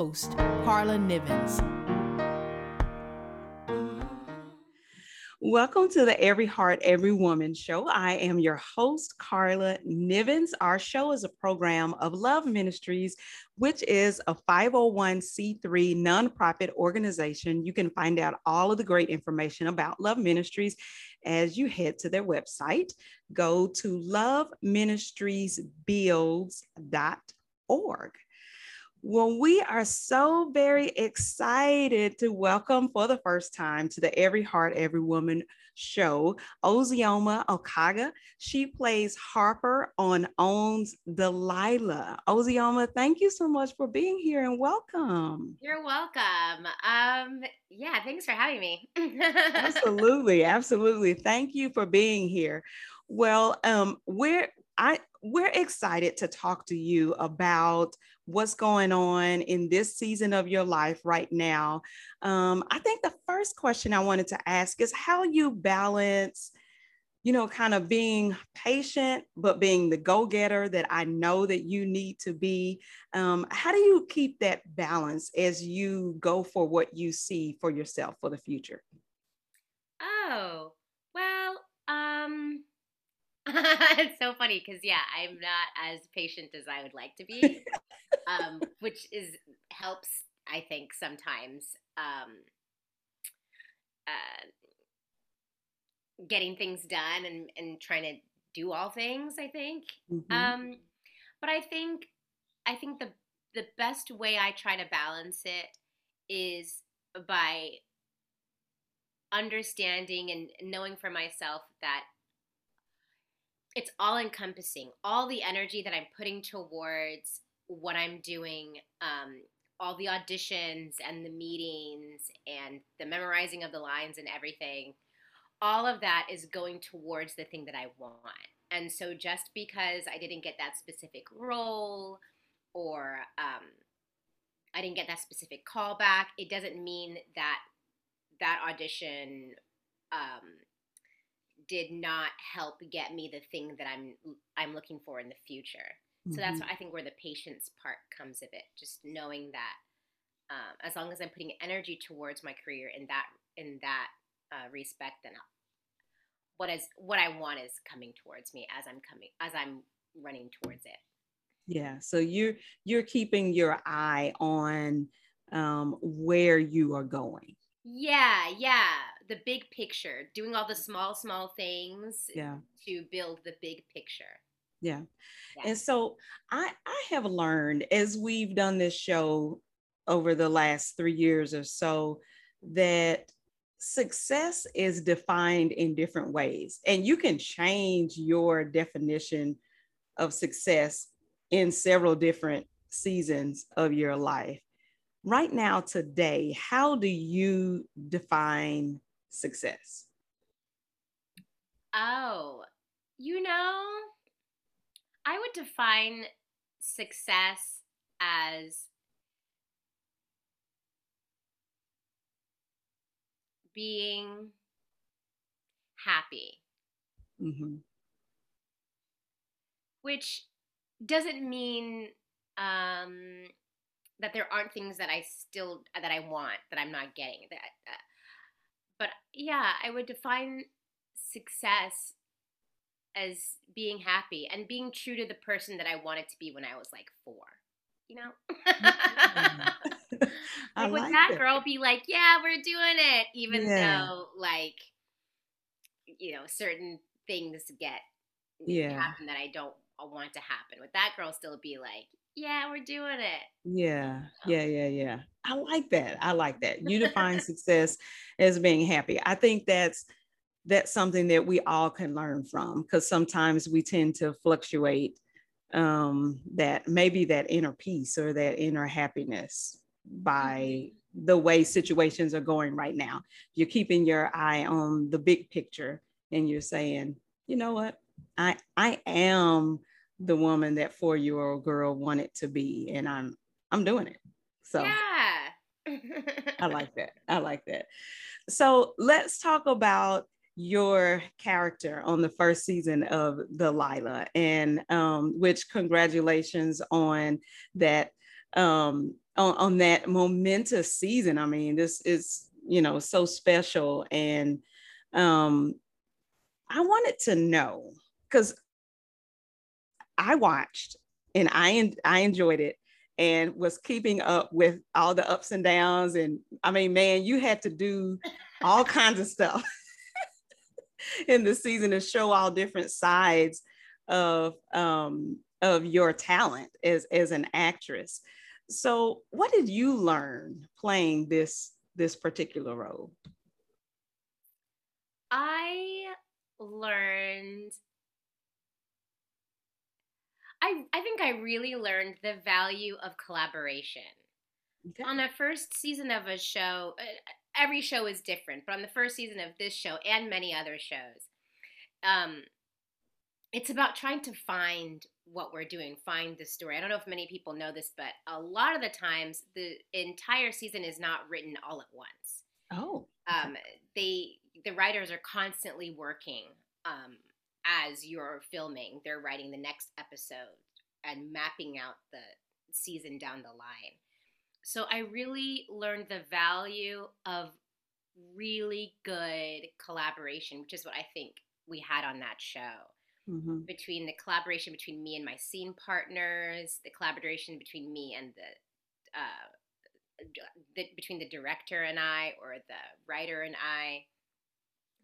host, Carla Nivens. Welcome to the Every Heart, Every Woman show. I am your host, Carla Nivens. Our show is a program of Love Ministries, which is a 501c3 nonprofit organization. You can find out all of the great information about Love Ministries as you head to their website. Go to loveministriesbuilds.org. Well, we are so very excited to welcome for the first time to the Every Heart, Every Woman show Ozioma Akagha. She plays Harper on OWN's Delilah. Ozioma, thank you so much for being here and welcome. You're welcome. Um, yeah, thanks for having me. absolutely, absolutely. Thank you for being here. Well, um, we're I we're excited to talk to you about what's going on in this season of your life right now. Um, I think the first question I wanted to ask is how you balance, you know, kind of being patient, but being the go getter that I know that you need to be. Um, how do you keep that balance as you go for what you see for yourself for the future? Oh, it's so funny because yeah, I'm not as patient as I would like to be, um, which is helps I think sometimes um, uh, getting things done and and trying to do all things. I think, mm-hmm. um, but I think I think the the best way I try to balance it is by understanding and knowing for myself that it's all encompassing. All the energy that I'm putting towards what I'm doing, um, all the auditions and the meetings and the memorizing of the lines and everything, all of that is going towards the thing that I want. And so just because I didn't get that specific role or um, I didn't get that specific callback, it doesn't mean that that audition um, did not help get me the thing that I'm I'm looking for in the future. Mm-hmm. So that's mm-hmm. I think where the patience part comes of it. Just knowing that um, as long as I'm putting energy towards my career in that in that uh, respect, then I'll, what is what I want is coming towards me as I'm coming as I'm running towards it. Yeah. So you're you're keeping your eye on um, where you are going. Yeah, yeah the big picture, doing all the small, small things yeah. to build the big picture. Yeah. yeah. And so I I have learned as we've done this show over the last 3 years or so that success is defined in different ways and you can change your definition of success in several different seasons of your life. Right now today, how do you define success? Oh, you know, I would define success as being happy. Mm-hmm. Which doesn't mean um, that there aren't things that I still that I want that I'm not getting. That uh, but yeah, I would define success as being happy and being true to the person that I wanted to be when I was like four. You know? like would like that it. girl be like, Yeah, we're doing it, even yeah. though like you know, certain things get yeah. happen that I don't want to happen. Would that girl still be like, yeah, we're doing it. Yeah, yeah, yeah, yeah. I like that. I like that. You define success as being happy. I think that's that's something that we all can learn from because sometimes we tend to fluctuate um that maybe that inner peace or that inner happiness by mm-hmm. the way situations are going right now. You're keeping your eye on the big picture and you're saying, you know what? I I am the woman that four year old girl wanted to be and i'm i'm doing it so yeah i like that i like that so let's talk about your character on the first season of Delilah, and um, which congratulations on that. Um, on, on that momentous season. I mean, this is, you know, so special. And um, I wanted to know because I watched and I I enjoyed it and was keeping up with all the ups and downs. And I mean, man, you had to do all kinds of stuff in the season to show all different sides of um, of your talent as as an actress. So, what did you learn playing this this particular role? I learned I I think I really learned the value of collaboration. Okay. On the first season of a show, uh, every show is different, but on the first season of this show and many other shows, um, it's about trying to find what we're doing, find the story. I don't know if many people know this, but a lot of the times the entire season is not written all at once. Oh. Um, they the writers are constantly working um, as you're filming. They're writing the next episode and mapping out the season down the line. So I really learned the value of really good collaboration, which is what I think we had on that show. Mm-hmm. Between the collaboration between me and my scene partners, the collaboration between me and the, uh, the between the director and I, or the writer and I,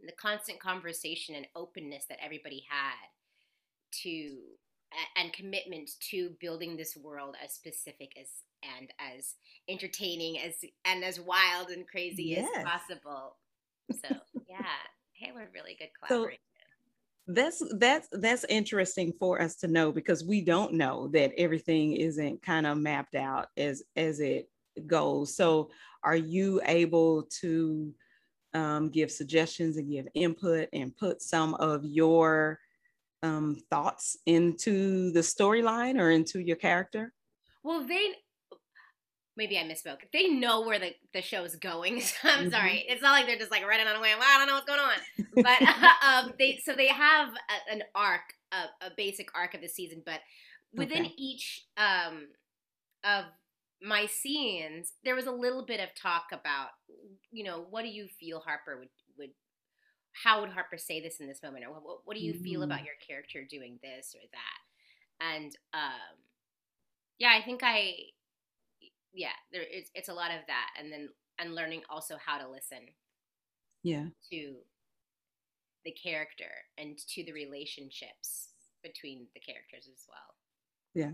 the constant conversation and openness that everybody had to and commitment to building this world as specific as and as entertaining as and as wild and crazy yes. as possible. So yeah, hey, we're really good collaboration. So that's that's that's interesting for us to know because we don't know that everything isn't kind of mapped out as as it goes. So are you able to um, give suggestions and give input and put some of your um, thoughts into the storyline or into your character? Well, they maybe I misspoke. They know where the, the show is going. So I'm mm-hmm. sorry. It's not like they're just like running on a way. Well, I don't know what's going on. But um, they so they have a, an arc, a, a, basic arc of the season. But within okay. each um, of my scenes, there was a little bit of talk about, you know, what do you feel Harper would would how would Harper say this in this moment, or what, what do you mm-hmm. feel about mm-hmm. your character doing this or that? And um, yeah, I think I, yeah, there it's it's a lot of that, and then and learning also how to listen. Yeah. To the character and to the relationships between the characters as well. Yeah,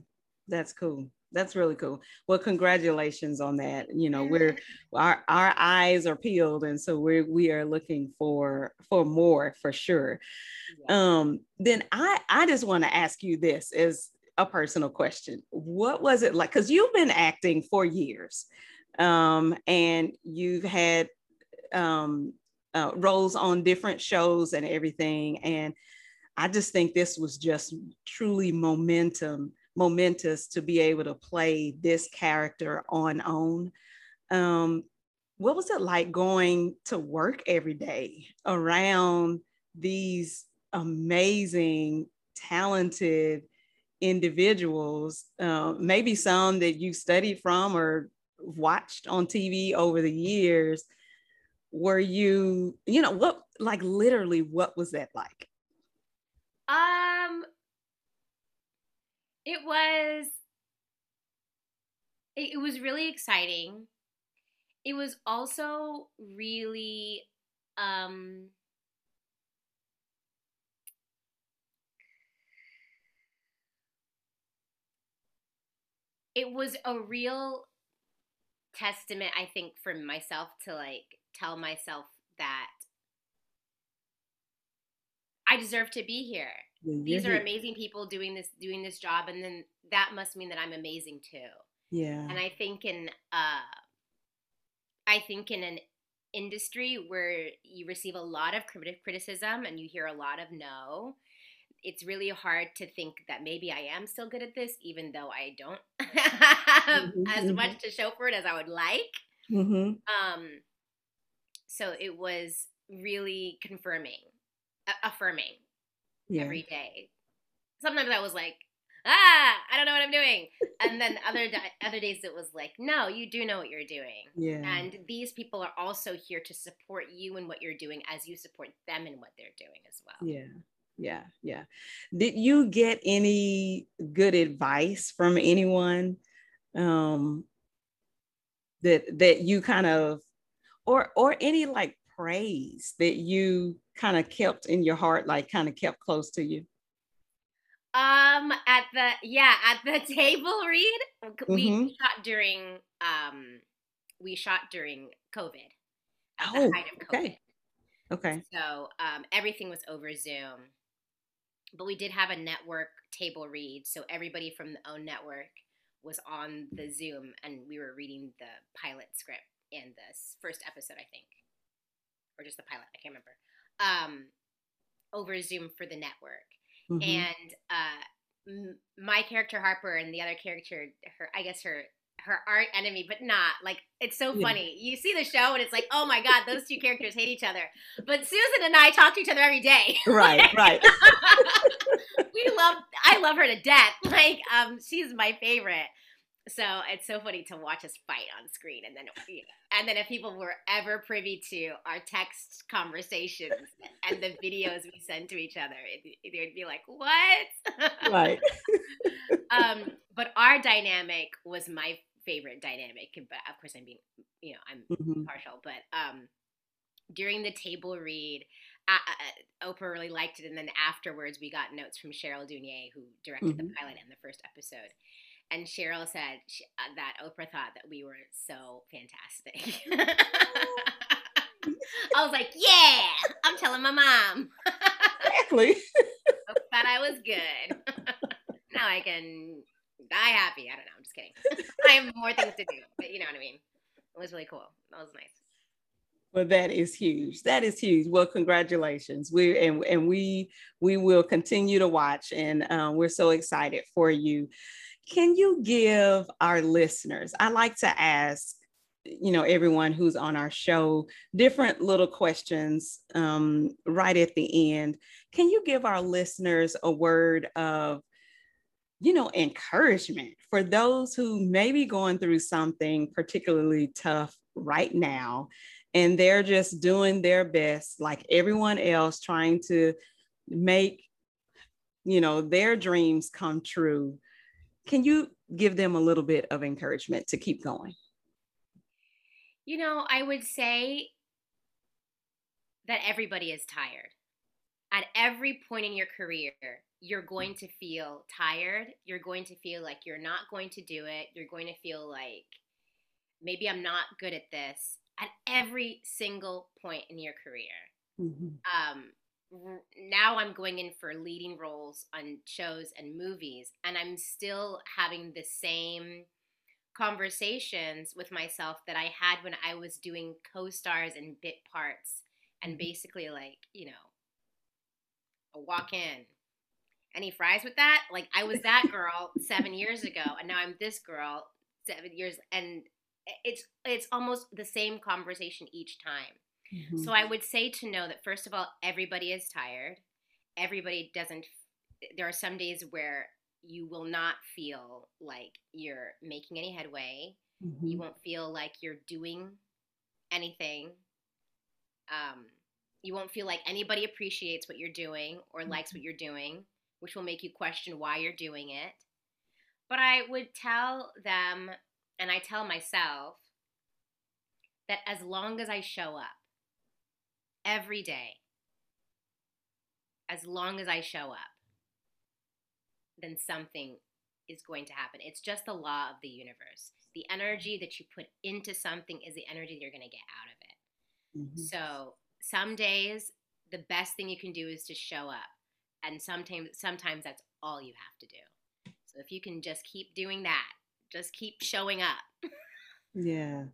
that's cool that's really cool. Well, congratulations on that. You know, we're our our eyes are peeled, and so we're we are looking for for more for sure. Yeah. Um, then I I just want to ask you this as a personal question. What was it like? Because you've been acting for years, um, and you've had um, uh, roles on different shows and everything, and I just think this was just truly momentum momentous to be able to play this character on OWN. Um, what was it like going to work every day around these amazing, talented individuals? Uh, maybe some that you studied from or watched on TV over the years. Were you, you know, what, like literally, what was that like? Um, it was it, was really exciting. It was also really um it was a real testament i think for myself to like tell myself that i deserve to be here these are amazing people doing this doing this job and then that must mean that i'm amazing too. Yeah. And i think in uh i think in an industry where you receive a lot of criticism and you hear a lot of no it's really hard to think that maybe i am still good at this even though i don't have mm-hmm, as mm-hmm. much to show for it as i would like. Mm-hmm. um so it was really confirming affirming yeah. every day. Sometimes I was like, ah, I don't know what I'm doing. And then other other days it was like, no, you do know what you're doing. Yeah. And these people are also here to support you in what you're doing as you support them in what they're doing as well. Yeah. Yeah. Yeah. Did you get any good advice from anyone um that that you kind of or or any like praise that you kind of kept in your heart, like kind of kept close to you? Um, at the yeah, at the table read, we Mhm. shot during um, we shot during COVID. Oh, the COVID. okay. Okay. So um, everything was over Zoom, but we did have a network table read. So everybody from the own network was on the Zoom, and we were reading the pilot script in this first episode, I think, or just the pilot. I can't remember. Um, over Zoom for the network, Mhm. and uh, m- my character Harper and the other character, her I guess her her art enemy, but not like it's so Yeah. funny. You see the show and it's like, oh my god, those two characters hate each other. But Susan and I talk to each other every day. Right, right. we love I love her to death. Like um she's my favorite. So it's so funny to watch us fight on screen and then and then if people were ever privy to our text conversations and the videos we send to each other, it, they would be like, "What?" right. um, but our dynamic was my favorite dynamic. But of course, I'm being, you know, I'm Mhm. partial. But um, during the table read, uh, uh, Oprah really liked it, and then afterwards, we got notes from Cheryl Dunye, who directed the Mhm. pilot and the first episode. And Cheryl said she, uh, that Oprah thought that we were so fantastic. I was like, "Yeah, I'm telling my mom." Exactly. Hope that I was good. now I can die happy. I don't know. I'm just kidding. I have more things to do, but you know what I mean. It was really cool. That was nice. Well, that is huge. That is huge. Well, congratulations. We and and we we will continue to watch, and um, we're so excited for you. Can you give our listeners? I like to ask, you know, everyone who's on our show different little questions um, right at the end. Can you give our listeners a word of you know, encouragement for those who may be going through something particularly tough right now. And they're just doing their best, like everyone else, trying to make, you know, their dreams come true. Can you give them a little bit of encouragement to keep going? You know, I would say that everybody is tired. At every point in your career, you're going to feel tired. You're going to feel like you're not going to do it. You're going to feel like maybe I'm not good at this at every single point in your career. Um, r- now I'm going in for leading roles on shows and movies, and I'm still having the same conversations with myself that I had when I was doing co stars and bit parts, and Mhm. basically, like, you know, a walk in. Any fries with that? Like, I was that girl seven years ago, and now I'm this girl seven years, and it's it's almost the same conversation each time. Mhm. So I would say to know that first of all, everybody is tired. Everybody doesn't. There are some days where you will not feel like you're making any headway. Mhm. You won't feel like you're doing anything. Um, you won't feel like anybody appreciates what you're doing or likes what you're doing, which will make you question why you're doing it. But I would tell them, and I tell myself, that as long as I show up every day, as long as I show up, then something is going to happen. It's just the law of the universe. The energy that you put into something is the energy that you're going to get out of it. Mhm. So some days the best thing you can do is to show up. And sometimes sometimes that's all you have to do. So if you can just keep doing that, just keep showing up. Yeah.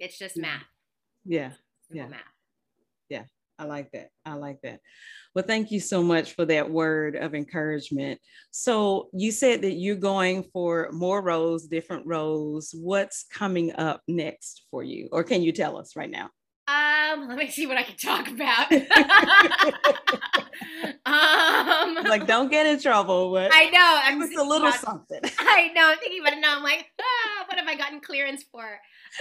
It's just math. Yeah. Simple Yeah. math. I like that. I like that. Well, thank you so much for that word of encouragement. So, you said that you're going for more roles, different roles. What's coming up next for you? Or can you tell us right now? Um, let me see what I can talk about. um, like, don't get in trouble, but I know I'm it's a little about- something. I know. I'm thinking about it now. I'm like, ah, what have I gotten clearance for?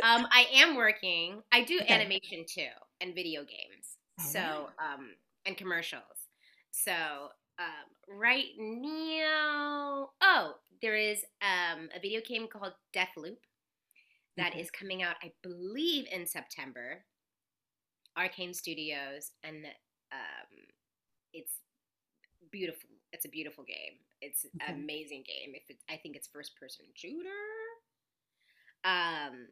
Um, I am working. I do Okay. animation too and video games. All So, um, and commercials. So, um, right now, oh, there is um a video game called Deathloop that is Okay. coming out, I believe, in September. Arkane Studios, and um, it's beautiful. It's a beautiful game. It's Okay. an amazing game. If I think it's first person shooter. Um,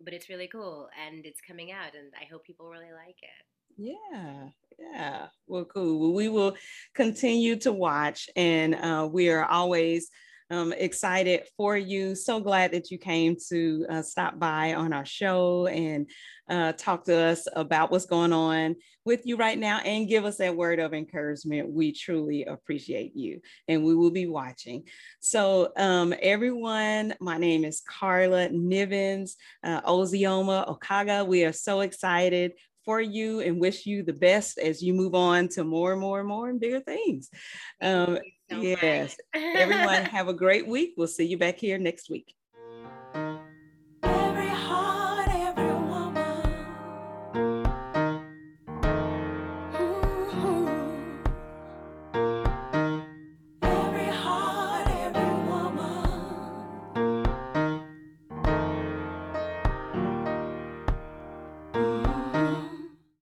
but it's really cool, and it's coming out, and I hope people really like it. Yeah, yeah. Well, cool. Well, we will continue to watch, and uh, we are always um, excited for you. So glad that you came to uh, stop by on our show and uh, talk to us about what's going on with you right now and give us that word of encouragement. We truly appreciate you, and we will be watching. So, um, everyone, my name is Carla Nivens, uh, Ozioma Akagha. We are so excited for you and wish you the best as you move on to more and more and more and bigger things. Um, so yes. everyone, have a great week. We'll see you back here next week.